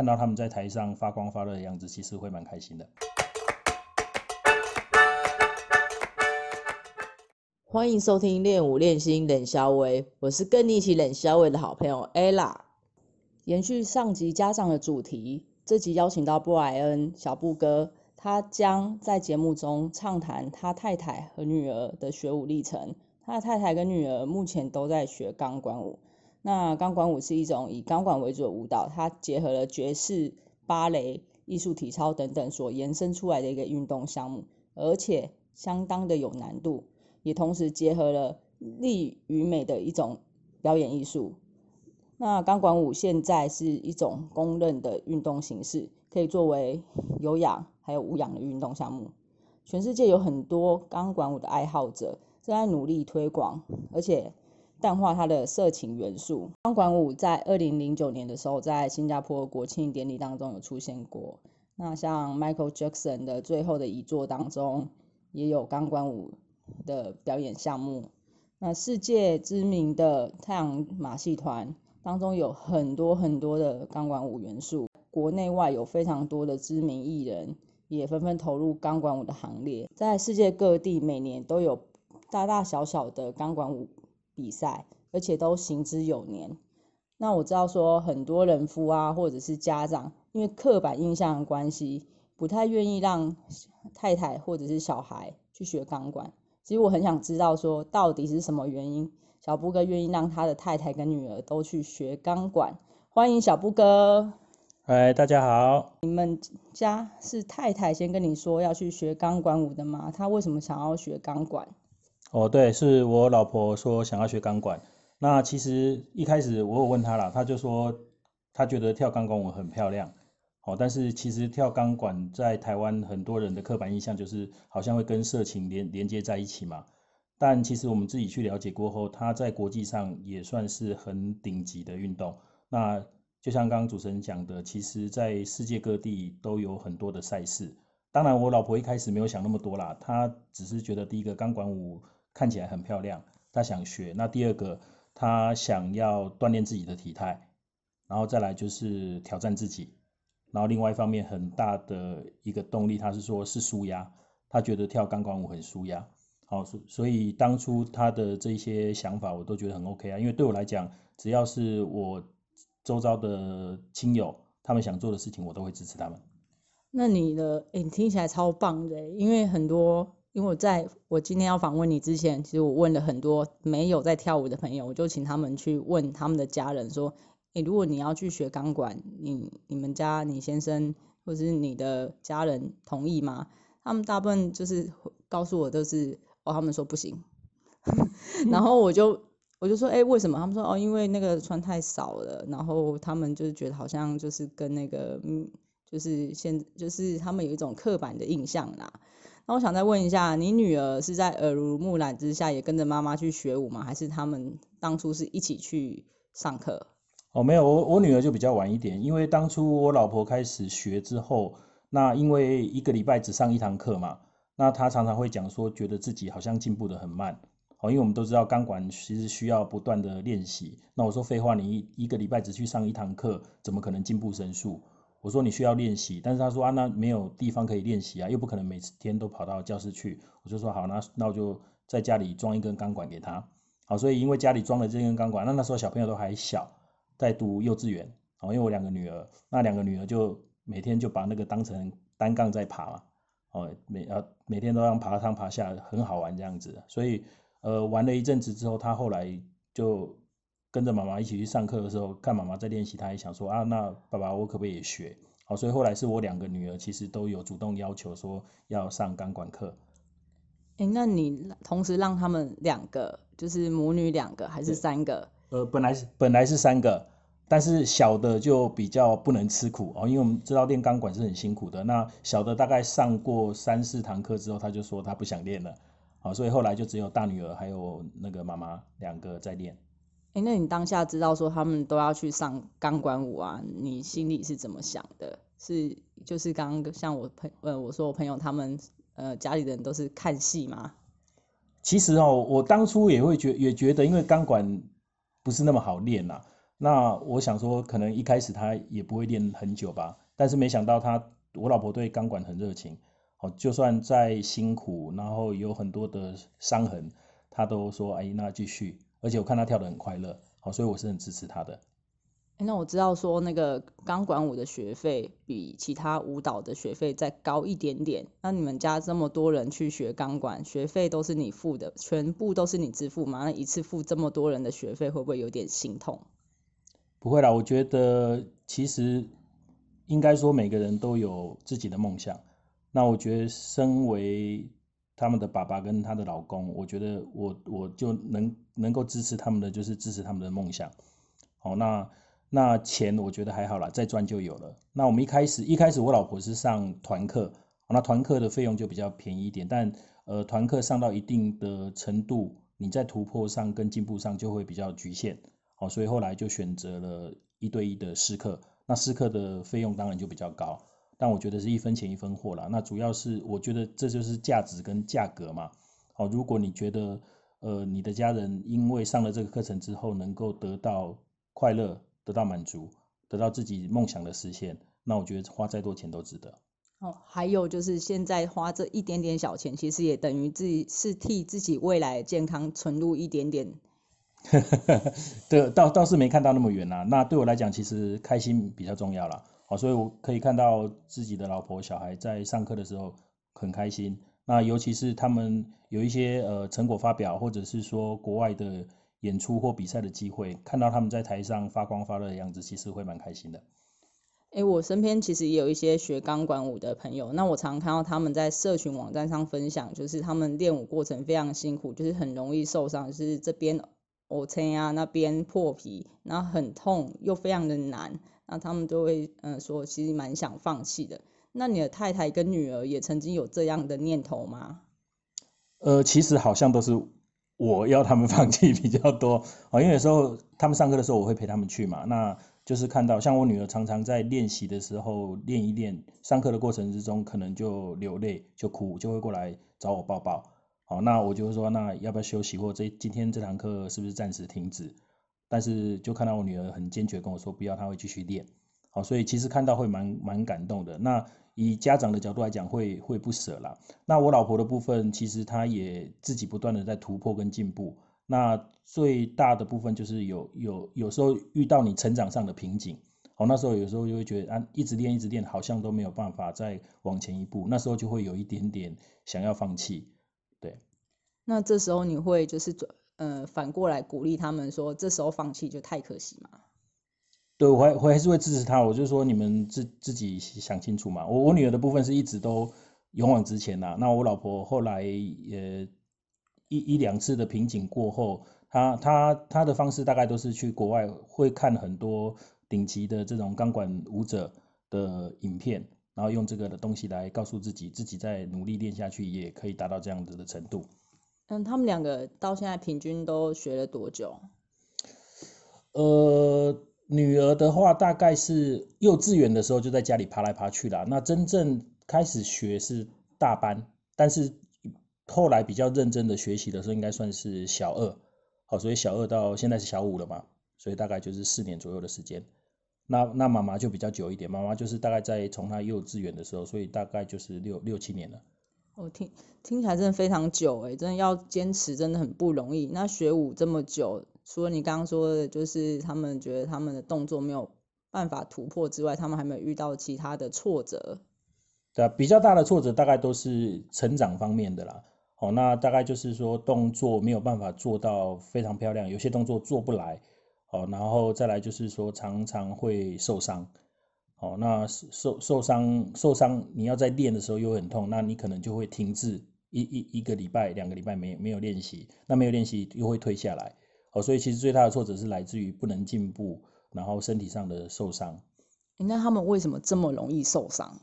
看到他们在台上发光发热的样子，其实会蛮开心的。欢迎收听练舞练心冷肖威，我是跟你一起冷肖威的好朋友 ella。延续上集家长的主题，这集邀请到布莱恩小布哥，他将在节目中畅谈他太太和女儿的学舞历程。他的太太跟女儿目前都在学钢管舞。那钢管舞是一种以钢管为主的舞蹈，它结合了爵士、芭蕾、艺术体操等等所延伸出来的一个运动项目，而且相当的有难度。也同时结合了力与美的一种表演艺术。那钢管舞现在是一种公认的运动形式，可以作为有氧还有无氧的运动项目。全世界有很多钢管舞的爱好者正在努力推广，而且淡化它的色情元素。钢管舞在二零零九年的时候，在新加坡国庆典礼当中有出现过。那像 Michael Jackson 的最后的遗作当中，也有钢管舞。的表演项目，那世界知名的太阳马戏团当中有很多很多的钢管舞元素，国内外有非常多的知名艺人也纷纷投入钢管舞的行列，在世界各地每年都有大大小小的钢管舞比赛，而且都行之有年。那我知道说很多人夫啊，或者是家长，因为刻板印象的关系，不太愿意让太太或者是小孩去学钢管。其实我很想知道，说到底是什么原因，小布哥愿意让他的太太跟女儿都去学钢管。欢迎小布哥。嗨，大家好。你们家是太太先跟你说要去学钢管舞的吗？她为什么想要学钢管？哦，对，是我老婆说想要学钢管。那其实一开始我有问她啦，她就说她觉得跳钢管舞很漂亮。哦，但是其实跳钢管在台湾很多人的刻板印象就是好像会跟色情连连接在一起嘛。但其实我们自己去了解过后，它在国际上也算是很顶级的运动。那就像刚刚主持人讲的，其实在世界各地都有很多的赛事。当然，我老婆一开始没有想那么多啦，她只是觉得第一个钢管舞看起来很漂亮，他想学。那第二个，他想要锻炼自己的体态，然后再来就是挑战自己。然后另外一方面很大的一个动力，他是说是舒压，他觉得跳钢管舞很舒压，好，所所以当初他的这些想法我都觉得很 OK 啊，因为对我来讲，只要是我周遭的亲友，他们想做的事情，我都会支持他们。那你的，哎，听起来超棒的，因为很多，因为我在我今天要访问你之前，其实我问了很多没有在跳舞的朋友，我就请他们去问他们的家人说。诶，如果你要去学钢管，你你们家你先生或者是你的家人同意吗？他们大部分就是告诉我都是，哦，他们说不行。然后我就我就说，哎，为什么？他们说，哦，因为那个穿太少了，然后他们就是觉得好像就是跟那个，嗯，就是现就是他们有一种刻板的印象啦。那我想再问一下，你女儿是在耳濡目染之下也跟着妈妈去学舞吗？还是他们当初是一起去上课？哦，没有，我我女儿就比较晚一点，因为当初我老婆开始学之后，那因为一个礼拜只上一堂课嘛，那她常常会讲说，觉得自己好像进步的很慢。哦，因为我们都知道钢管其实需要不断的练习。那我说废话，你一一个礼拜只去上一堂课，怎么可能进步神速？我说你需要练习，但是他说啊，那没有地方可以练习啊，又不可能每天都跑到教室去。我就说好，那那我就在家里装一根钢管给他。好，所以因为家里装了这根钢管，那那时候小朋友都还小。在读幼稚园，哦，因为我两个女儿，那两个女儿就每天就把那个当成单杠在爬嘛，哦，每啊每天都让爬上爬下，很好玩这样子。所以，呃，玩了一阵子之后，他后来就跟着妈妈一起去上课的时候，看妈妈在练习，她也想说啊，那爸爸我可不可以也学？好，所以后来是我两个女儿其实都有主动要求说要上钢管课。哎，那你同时让他们两个，就是母女两个还是三个？呃，本来是本来是三个，但是小的就比较不能吃苦哦，因为我们知道练钢管是很辛苦的。那小的大概上过三四堂课之后，他就说他不想练了，好，所以后来就只有大女儿还有那个妈妈两个在练。哎，那你当下知道说他们都要去上钢管舞啊，你心里是怎么想的？是就是刚刚像我朋呃我说我朋友他们呃家里的人都是看戏吗？其实哦，我当初也会觉也觉得，因为钢管。不是那么好练呐，那我想说，可能一开始他也不会练很久吧，但是没想到他，我老婆对钢管很热情，哦，就算再辛苦，然后有很多的伤痕，他都说，哎，那继续，而且我看他跳得很快乐，好，所以我是很支持他的。那我知道说那个钢管舞的学费比其他舞蹈的学费再高一点点。那你们家这么多人去学钢管，学费都是你付的，全部都是你支付吗？那一次付这么多人的学费，会不会有点心痛？不会啦，我觉得其实应该说每个人都有自己的梦想。那我觉得身为他们的爸爸跟他的老公，我觉得我我就能能够支持他们的，就是支持他们的梦想。好，那。那钱我觉得还好啦，再赚就有了。那我们一开始一开始我老婆是上团课，那团课的费用就比较便宜一点，但呃团课上到一定的程度，你在突破上跟进步上就会比较局限，好，所以后来就选择了一对一的试课。那试课的费用当然就比较高，但我觉得是一分钱一分货啦。那主要是我觉得这就是价值跟价格嘛。好，如果你觉得呃你的家人因为上了这个课程之后能够得到快乐。得到满足，得到自己梦想的实现，那我觉得花再多钱都值得。哦，还有就是现在花这一点点小钱，其实也等于自己是替自己未来健康存入一点点。对，倒倒是没看到那么远啊。那对我来讲，其实开心比较重要啦。好，所以我可以看到自己的老婆小孩在上课的时候很开心。那尤其是他们有一些呃成果发表，或者是说国外的。演出或比赛的机会，看到他们在台上发光发热的样子，其实会蛮开心的。哎，我身边其实也有一些学钢管舞的朋友，那我常看到他们在社群网站上分享，就是他们练舞过程非常辛苦，就是很容易受伤，就是这边 O 撑啊，那边破皮，然后很痛又非常的难，那他们都会嗯说，其实蛮想放弃的。那你的太太跟女儿也曾经有这样的念头吗？呃，其实好像都是。我要他们 放弃比较多啊，因为有时候他们上课的时候，我会陪他们去嘛。那就是看到像我女儿常常在练习的时候练一练，上课的过程之中可能就流泪就哭，就会过来找我抱抱。好，那我就说那要不要休息，或这今天这堂课是不是暂时停止？但是就看到我女儿很坚决跟我说不要，她会继续练。好，所以其实看到会蛮蛮感动的。那以家长的角度来讲，会会不舍啦。那我老婆的部分，其实她也自己不断的在突破跟进步。那最大的部分就是有有有时候遇到你成长上的瓶颈，哦，那时候有时候就会觉得啊，一直练一直练，好像都没有办法再往前一步。那时候就会有一点点想要放弃，对。那这时候你会就是转呃反过来鼓励他们说，这时候放弃就太可惜嘛？对，我还我还是会支持他。我就说你们自自己想清楚嘛。我我女儿的部分是一直都勇往直前呐。那我老婆后来呃一一两次的瓶颈过后，她她她的方式大概都是去国外会看很多顶级的这种钢管舞者的影片，然后用这个的东西来告诉自己，自己在努力练下去也可以达到这样子的程度。嗯，他们两个到现在平均都学了多久？呃。女儿的话，大概是幼稚园的时候就在家里爬来爬去啦。那真正开始学是大班，但是后来比较认真的学习的时候，应该算是小二。好，所以小二到现在是小五了嘛，所以大概就是四年左右的时间。那那妈妈就比较久一点，妈妈就是大概在从她幼稚园的时候，所以大概就是六六七年了。我听听起来真的非常久哎，真的要坚持真的很不容易。那学舞这么久。除了你刚刚说的，就是他们觉得他们的动作没有办法突破之外，他们还没有遇到其他的挫折。对啊，比较大的挫折大概都是成长方面的啦。哦，那大概就是说动作没有办法做到非常漂亮，有些动作做不来。哦，然后再来就是说常常会受伤。哦，那受受伤受伤，你要在练的时候又很痛，那你可能就会停滞一一一个礼拜、两个礼拜没没有练习，那没有练习又会退下来。哦，所以其实最大的挫折是来自于不能进步，然后身体上的受伤。那他们为什么这么容易受伤？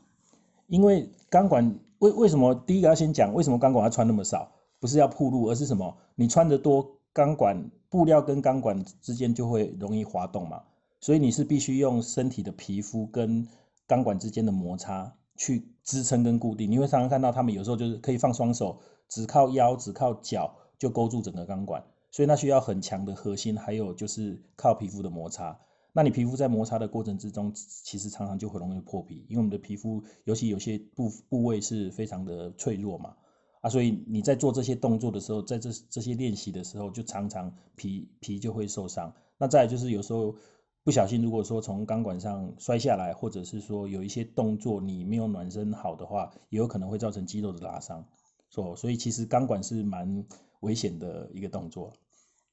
因为钢管为为什么第一个要先讲为什么钢管要穿那么少？不是要铺路，而是什么？你穿的多，钢管布料跟钢管之间就会容易滑动嘛。所以你是必须用身体的皮肤跟钢管之间的摩擦去支撑跟固定。你会常常看到他们有时候就是可以放双手，只靠腰，只靠脚就勾住整个钢管。所以那需要很强的核心，还有就是靠皮肤的摩擦。那你皮肤在摩擦的过程之中，其实常常就会容易破皮，因为我们的皮肤尤其有些部部位是非常的脆弱嘛，啊，所以你在做这些动作的时候，在这这些练习的时候，就常常皮皮就会受伤。那再就是有时候不小心，如果说从钢管上摔下来，或者是说有一些动作你没有暖身好的话，也有可能会造成肌肉的拉伤。所所以其实钢管是蛮危险的一个动作。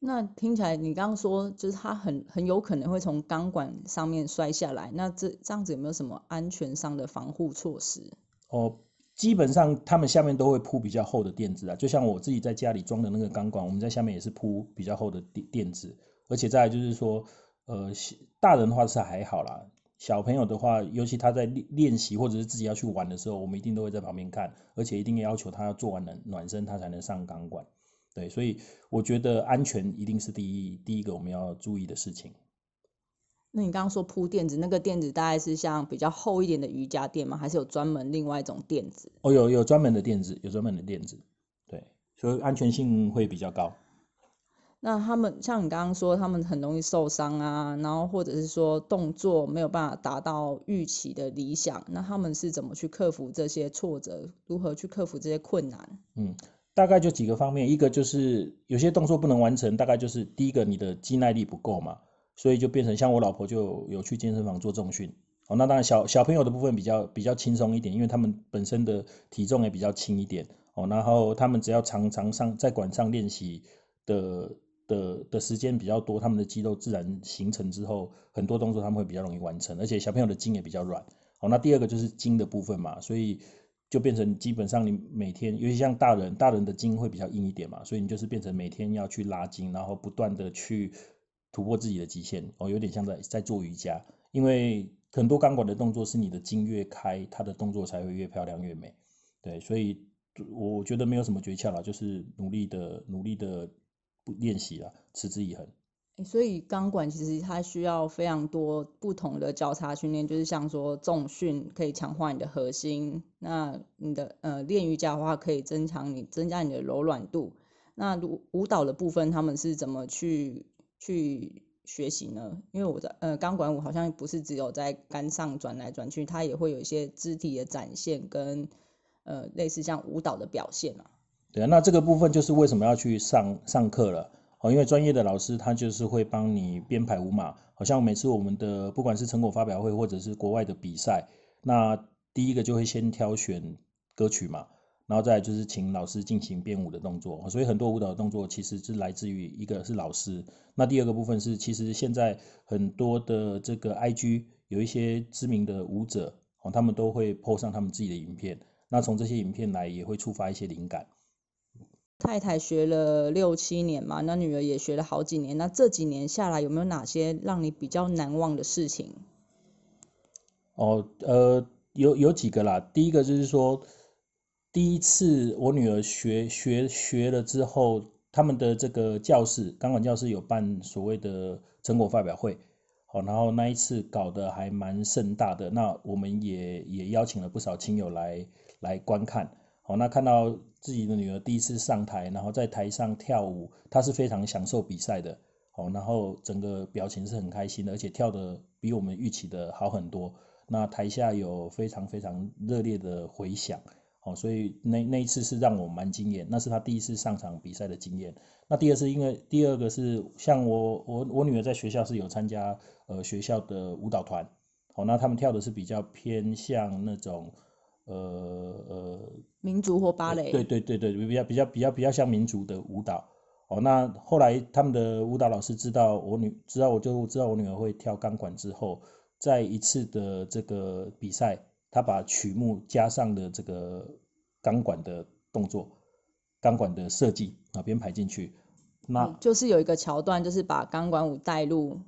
那听起来你刚刚说就是它很很有可能会从钢管上面摔下来，那这这样子有没有什么安全上的防护措施？哦，基本上他们下面都会铺比较厚的垫子啊，就像我自己在家里装的那个钢管，我们在下面也是铺比较厚的垫垫子，而且再就是说，呃，大人的话是还好啦。小朋友的话，尤其他在练练习或者是自己要去玩的时候，我们一定都会在旁边看，而且一定要求他要做完暖暖身，他才能上钢管。对，所以我觉得安全一定是第一第一个我们要注意的事情。那你刚刚说铺垫子，那个垫子大概是像比较厚一点的瑜伽垫吗？还是有专门另外一种垫子？哦，有有专门的垫子，有专门的垫子。对，所以安全性会比较高。那他们像你刚刚说，他们很容易受伤啊，然后或者是说动作没有办法达到预期的理想，那他们是怎么去克服这些挫折？如何去克服这些困难？嗯，大概就几个方面，一个就是有些动作不能完成，大概就是第一个你的肌耐力不够嘛，所以就变成像我老婆就有去健身房做重训。哦，那当然小小朋友的部分比较比较轻松一点，因为他们本身的体重也比较轻一点。哦，然后他们只要常常上在馆上练习的。的的时间比较多，他们的肌肉自然形成之后，很多动作他们会比较容易完成，而且小朋友的筋也比较软。好，那第二个就是筋的部分嘛，所以就变成基本上你每天，尤其像大人，大人的筋会比较硬一点嘛，所以你就是变成每天要去拉筋，然后不断的去突破自己的极限。哦，有点像在在做瑜伽，因为很多钢管的动作是你的筋越开，它的动作才会越漂亮越美。对，所以我觉得没有什么诀窍了，就是努力的努力的。不练习了，持之以恒。所以钢管其实它需要非常多不同的交叉训练，就是像说重训可以强化你的核心，那你的呃练瑜伽的话可以增强你增加你的柔软度。那舞舞蹈的部分他们是怎么去去学习呢？因为我在呃钢管舞好像不是只有在杆上转来转去，它也会有一些肢体的展现跟呃类似像舞蹈的表现啊。对啊，那这个部分就是为什么要去上上课了。哦，因为专业的老师他就是会帮你编排舞码，好像每次我们的不管是成果发表会或者是国外的比赛，那第一个就会先挑选歌曲嘛，然后再就是请老师进行编舞的动作，所以很多舞蹈的动作其实是来自于一个是老师，那第二个部分是其实现在很多的这个 IG 有一些知名的舞者哦，他们都会 po 上他们自己的影片，那从这些影片来也会触发一些灵感。太太学了六七年嘛，那女儿也学了好几年。那这几年下来，有没有哪些让你比较难忘的事情？哦，呃，有有几个啦。第一个就是说，第一次我女儿学学学了之后，他们的这个教室钢管教室有办所谓的成果发表会，好，然后那一次搞得还蛮盛大的。那我们也也邀请了不少亲友来来观看。好，那看到自己的女儿第一次上台，然后在台上跳舞，她是非常享受比赛的。哦，然后整个表情是很开心的，而且跳的比我们预期的好很多。那台下有非常非常热烈的回响。哦，所以那那一次是让我蛮惊艳，那是她第一次上场比赛的经验。那第二次，因为第二个是像我我我女儿在学校是有参加呃学校的舞蹈团。哦，那他们跳的是比较偏向那种。呃呃，民族或芭蕾，对对对对，比较比较比较比较像民族的舞蹈。哦，那后来他们的舞蹈老师知道我女，知道我就知道我女儿会跳钢管之后，在一次的这个比赛，他把曲目加上的这个钢管的动作，钢管的设计啊编排进去，那就是有一个桥段，就是把钢管舞带入。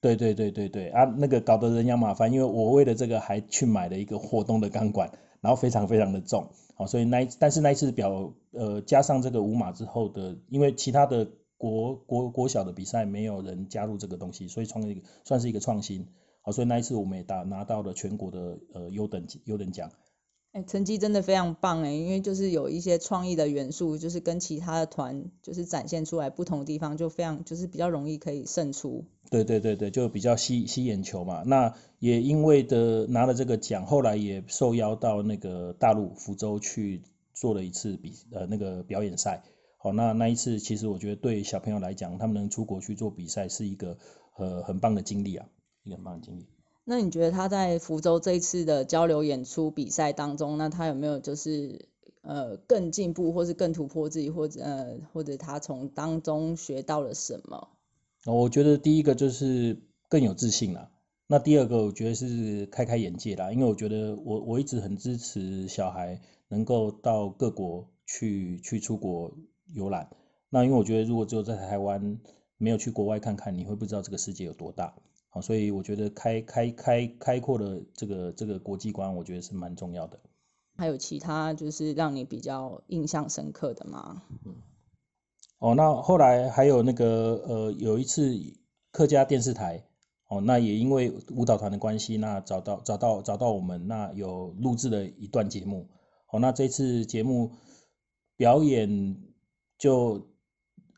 对对对对对啊，那个搞得人仰马翻，因为我为了这个还去买了一个活动的钢管。然后非常非常的重，好，所以那但是那一次表呃加上这个五码之后的，因为其他的国国国小的比赛没有人加入这个东西，所以创一个算是一个创新，好，所以那一次我们也打拿到了全国的呃优等优等奖，哎，成绩真的非常棒哎，因为就是有一些创意的元素，就是跟其他的团就是展现出来不同的地方，就非常就是比较容易可以胜出。对对对对，就比较吸吸眼球嘛。那也因为的拿了这个奖，后来也受邀到那个大陆福州去做了一次比呃那个表演赛。好，那那一次其实我觉得对小朋友来讲，他们能出国去做比赛是一个呃很棒的经历啊，一个很棒的经历。那你觉得他在福州这一次的交流演出比赛当中，那他有没有就是呃更进步，或是更突破自己，或者呃或者他从当中学到了什么？我觉得第一个就是更有自信了。那第二个我觉得是开开眼界啦，因为我觉得我我一直很支持小孩能够到各国去去出国游览。那因为我觉得如果只有在台湾没有去国外看看，你会不知道这个世界有多大。好，所以我觉得开开开开阔的这个这个国际观，我觉得是蛮重要的。还有其他就是让你比较印象深刻的吗？嗯，哦，那后来还有那个呃，有一次客家电视台，哦，那也因为舞蹈团的关系，那找到找到找到我们，那有录制了一段节目。哦，那这次节目表演就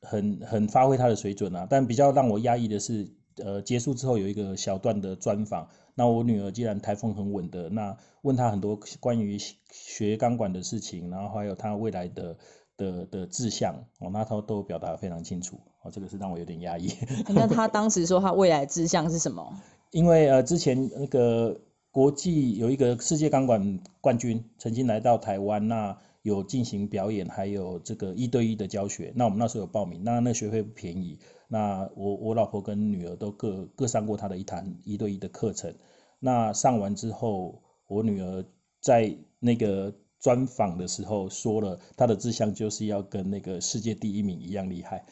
很很发挥他的水准啊，但比较让我压抑的是。呃，结束之后有一个小段的专访。那我女儿既然台风很稳的，那问她很多关于学钢管的事情，然后还有她未来的的的志向，哦，那她都表达非常清楚。哦，这个是让我有点压抑。那她 当时说她未来志向是什么？因为呃，之前那个国际有一个世界钢管冠军曾经来到台湾，那有进行表演，还有这个一对一的教学。那我们那时候有报名，那那学费不便宜。那我我老婆跟女儿都各各上过他的一堂一对一的课程，那上完之后，我女儿在那个专访的时候说了，她的志向就是要跟那个世界第一名一样厉害。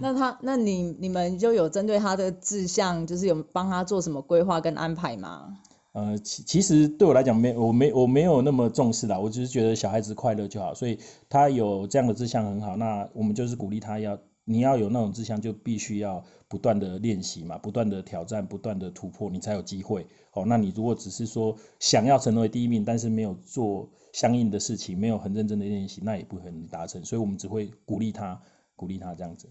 那他，那你你们就有针对他的志向，就是有帮他做什么规划跟安排吗？呃，其其实对我来讲，没我没我没有那么重视啦，我只是觉得小孩子快乐就好，所以他有这样的志向很好。那我们就是鼓励他要，你要有那种志向，就必须要不断的练习嘛，不断的挑战，不断的突破，你才有机会。哦，那你如果只是说想要成为第一名，但是没有做相应的事情，没有很认真的练习，那也不可能达成。所以我们只会鼓励他，鼓励他这样子。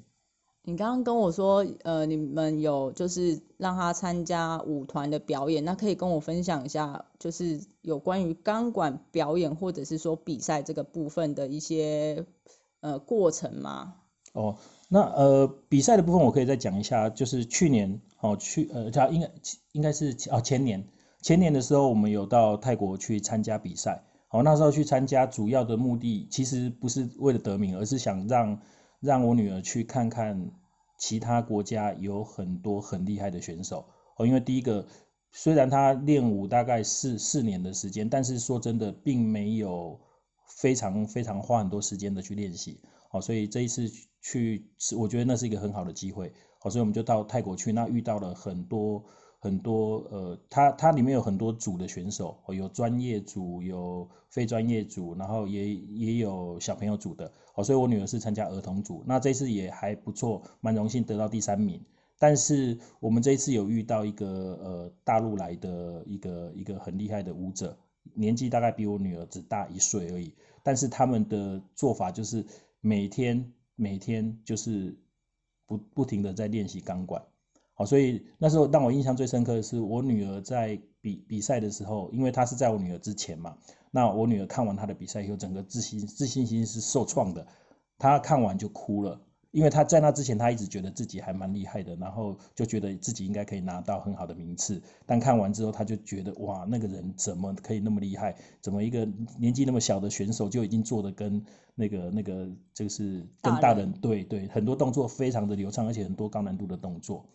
你刚刚跟我说，呃，你们有就是让他参加舞团的表演，那可以跟我分享一下，就是有关于钢管表演或者是说比赛这个部分的一些呃过程吗？哦，那呃比赛的部分我可以再讲一下，就是去年哦去呃他应该应该是哦前年前年的时候，我们有到泰国去参加比赛，哦那时候去参加主要的目的其实不是为了得名，而是想让。让我女儿去看看其他国家有很多很厉害的选手哦，因为第一个虽然她练舞大概是四年的时间，但是说真的并没有非常非常花很多时间的去练习哦，所以这一次去我觉得那是一个很好的机会哦，所以我们就到泰国去，那遇到了很多。很多呃，它它里面有很多组的选手，有专业组，有非专业组，然后也也有小朋友组的，哦，所以我女儿是参加儿童组，那这次也还不错，蛮荣幸得到第三名。但是我们这一次有遇到一个呃大陆来的一个一个很厉害的舞者，年纪大概比我女儿只大一岁而已，但是他们的做法就是每天每天就是不不停的在练习钢管。所以那时候让我印象最深刻的是，我女儿在比比赛的时候，因为她是在我女儿之前嘛，那我女儿看完她的比赛以后，整个自信自信心是受创的，她看完就哭了。因为他在那之前，他一直觉得自己还蛮厉害的，然后就觉得自己应该可以拿到很好的名次。但看完之后，他就觉得哇，那个人怎么可以那么厉害？怎么一个年纪那么小的选手就已经做的跟那个那个就是跟大人对对很多动作非常的流畅，而且很多高难度的动作。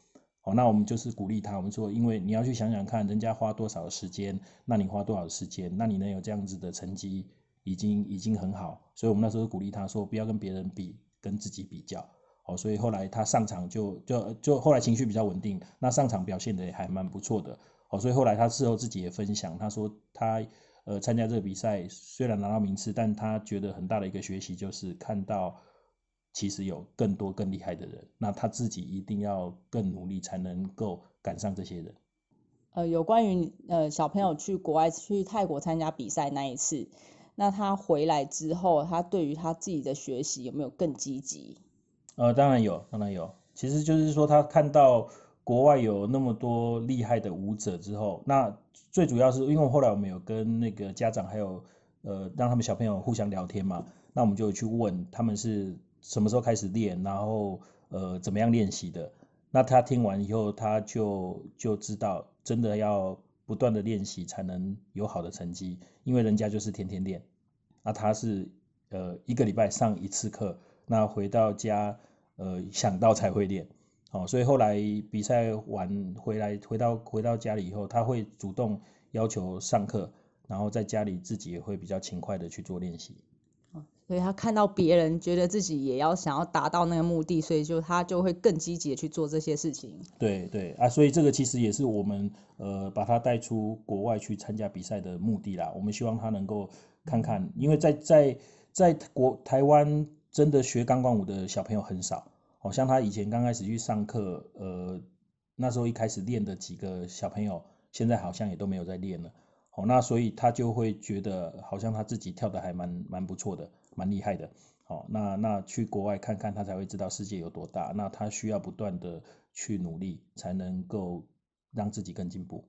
好，那我们就是鼓励他，我们说，因为你要去想想看，人家花多少时间，那你花多少时间，那你能有这样子的成绩，已经已经很好。所以我们那时候鼓励他说，不要跟别人比，跟自己比较。好，所以后来他上场就就就后来情绪比较稳定，那上场表现的也还蛮不错的。好，所以后来他事后自己也分享，他说他呃参加这个比赛虽然拿到名次，但他觉得很大的一个学习就是看到。其实有更多更厉害的人，那他自己一定要更努力，才能够赶上这些人。呃，有关于呃小朋友去国外去泰国参加比赛那一次，那他回来之后，他对于他自己的学习有没有更积极？呃，当然有，当然有。其实就是说，他看到国外有那么多厉害的舞者之后，那最主要是因为后来我们有跟那个家长还有呃让他们小朋友互相聊天嘛，那我们就去问他们是什么时候开始练，然后呃怎么样练习的。那他听完以后，他就就知道，真的要不断的练习才能有好的成绩，因为人家就是天天练，那他是呃一个礼拜上一次课，那回到家呃想到才会练，哦，所以后来比赛完回来回到回到家里以后，他会主动要求上课，然后在家里自己也会比较勤快的去做练习。所以他看到别人觉得自己也要想要达到那个目的，所以就他就会更积极的去做这些事情。对对啊，所以这个其实也是我们呃把他带出国外去参加比赛的目的啦。我们希望他能够看看，因为在在在国台湾真的学钢管舞的小朋友很少，好像他以前刚开始去上课，呃那时候一开始练的几个小朋友，现在好像也都没有在练了。哦，那所以他就会觉得好像他自己跳的还蛮蛮不错的。蛮厉害的，好，那那去国外看看，他才会知道世界有多大。那他需要不断的去努力，才能够让自己更进步。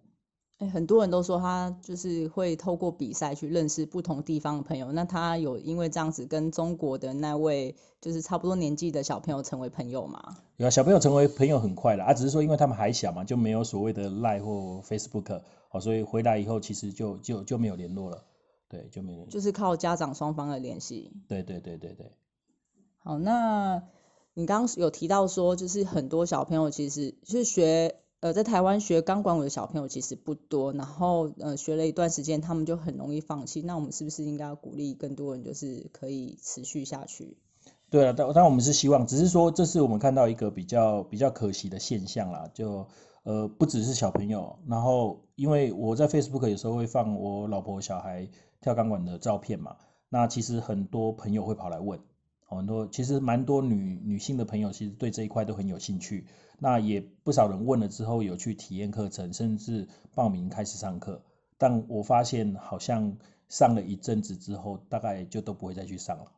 哎，很多人都说他就是会透过比赛去认识不同地方的朋友。那他有因为这样子跟中国的那位就是差不多年纪的小朋友成为朋友吗？有啊，小朋友成为朋友很快了啊，只是说因为他们还小嘛，就没有所谓的 Line 或 Facebook，好，所以回来以后其实就就就没有联络了。对，就没有，就是靠家长双方的联系。对对对对对。好，那你刚刚有提到说，就是很多小朋友其实就是学，呃，在台湾学钢管舞的小朋友其实不多，然后呃学了一段时间，他们就很容易放弃。那我们是不是应该要鼓励更多人，就是可以持续下去？对啊，但但我们是希望，只是说这是我们看到一个比较比较可惜的现象啦，就。呃，不只是小朋友，然后因为我在 Facebook 有时候会放我老婆小孩跳钢管的照片嘛，那其实很多朋友会跑来问，很多其实蛮多女女性的朋友其实对这一块都很有兴趣，那也不少人问了之后有去体验课程，甚至报名开始上课，但我发现好像上了一阵子之后，大概就都不会再去上了。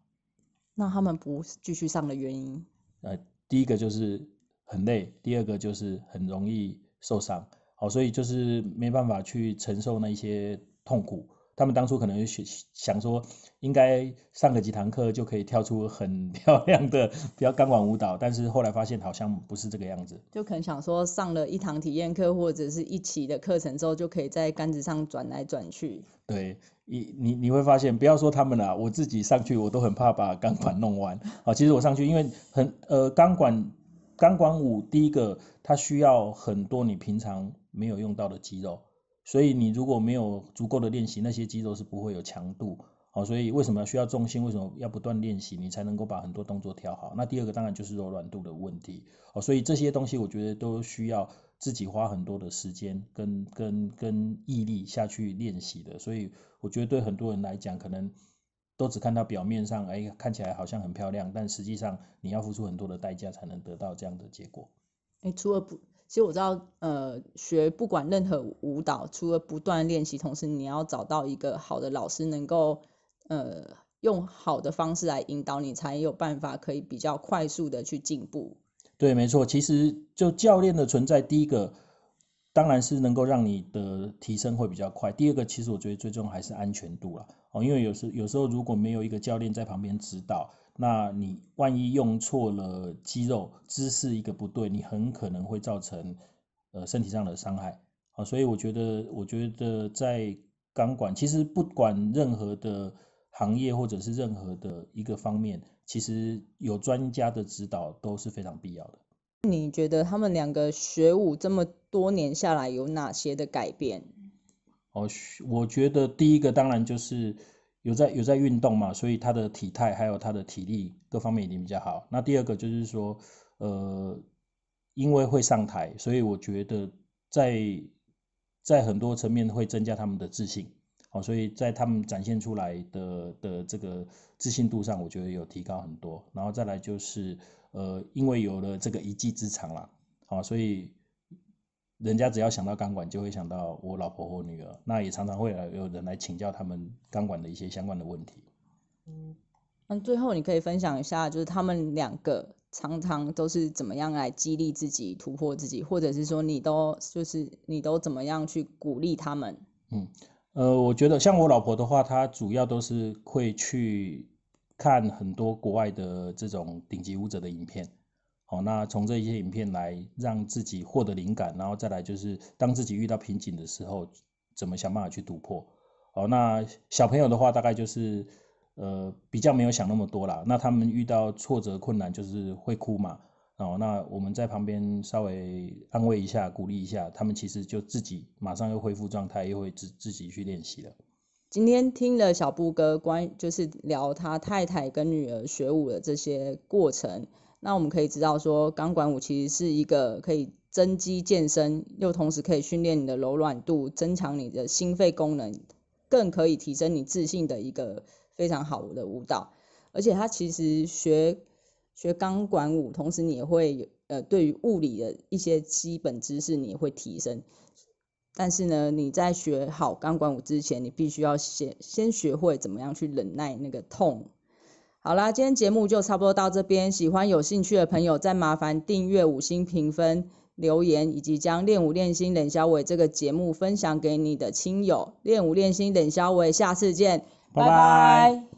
那他们不继续上的原因？呃，第一个就是。很累，第二个就是很容易受伤，好，所以就是没办法去承受那些痛苦。他们当初可能想想说，应该上个几堂课就可以跳出很 漂亮的比较钢管舞蹈，但是后来发现好像不是这个样子。就可能想说，上了一堂体验课或者是一期的课程之后，就可以在杆子上转来转去。对，你你你会发现，不要说他们了，我自己上去我都很怕把钢管弄弯。好，其实我上去，因为很呃钢管。钢管舞第一个，它需要很多你平常没有用到的肌肉，所以你如果没有足够的练习，那些肌肉是不会有强度。好，所以为什么需要重心？为什么要不断练习，你才能够把很多动作调好？那第二个当然就是柔软度的问题。哦，所以这些东西我觉得都需要自己花很多的时间跟跟跟毅力下去练习的。所以我觉得对很多人来讲，可能。都只看到表面上，哎，看起来好像很漂亮，但实际上你要付出很多的代价才能得到这样的结果。哎，除了不，其实我知道，呃，学不管任何舞蹈，除了不断练习，同时你要找到一个好的老师，能够呃用好的方式来引导你，才有办法可以比较快速的去进步。对，没错，其实就教练的存在，第一个当然是能够让你的提升会比较快，第二个其实我觉得最重要还是安全度了。哦，因为有时有时候如果没有一个教练在旁边指导，那你万一用错了肌肉姿势一个不对，你很可能会造成呃身体上的伤害。啊，所以我觉得我觉得在钢管其实不管任何的行业或者是任何的一个方面，其实有专家的指导都是非常必要的。你觉得他们两个学舞这么多年下来有哪些的改变？哦，我觉得第一个当然就是有在有在运动嘛，所以他的体态还有他的体力各方面已经比较好。那第二个就是说，呃，因为会上台，所以我觉得在在很多层面会增加他们的自信。好，所以在他们展现出来的的这个自信度上，我觉得有提高很多。然后再来就是，呃，因为有了这个一技之长啦，好，所以。人家只要想到钢管，就会想到我老婆或女儿。那也常常会有人来请教他们钢管的一些相关的问题。嗯那最后你可以分享一下，就是他们两个常常都是怎么样来激励自己、突破自己，或者是说你都就是你都怎么样去鼓励他们？嗯，呃，我觉得像我老婆的话，她主要都是会去看很多国外的这种顶级舞者的影片。好，那从这些影片来让自己获得灵感，然后再来就是当自己遇到瓶颈的时候，怎么想办法去突破。好，那小朋友的话，大概就是呃比较没有想那么多啦。那他们遇到挫折困难，就是会哭嘛。哦，那我们在旁边稍微安慰一下，鼓励一下，他们其实就自己马上又恢复状态，又会自自己去练习了。今天听了小布哥关，就是聊他太太跟女儿学舞的这些过程。那我们可以知道说，钢管舞其实是一个可以增肌健身，又同时可以训练你的柔软度，增强你的心肺功能，更可以提升你自信的一个非常好的舞蹈。而且它其实学学钢管舞，同时你也会呃对于物理的一些基本知识你也会提升。但是呢，你在学好钢管舞之前，你必须要先先学会怎么样去忍耐那个痛。好啦，今天节目就差不多到这边。喜欢有兴趣的朋友，再麻烦订阅、五星评分、留言，以及将练舞练心冷小伟这个节目分享给你的亲友。练舞练心冷小伟，下次见，拜拜。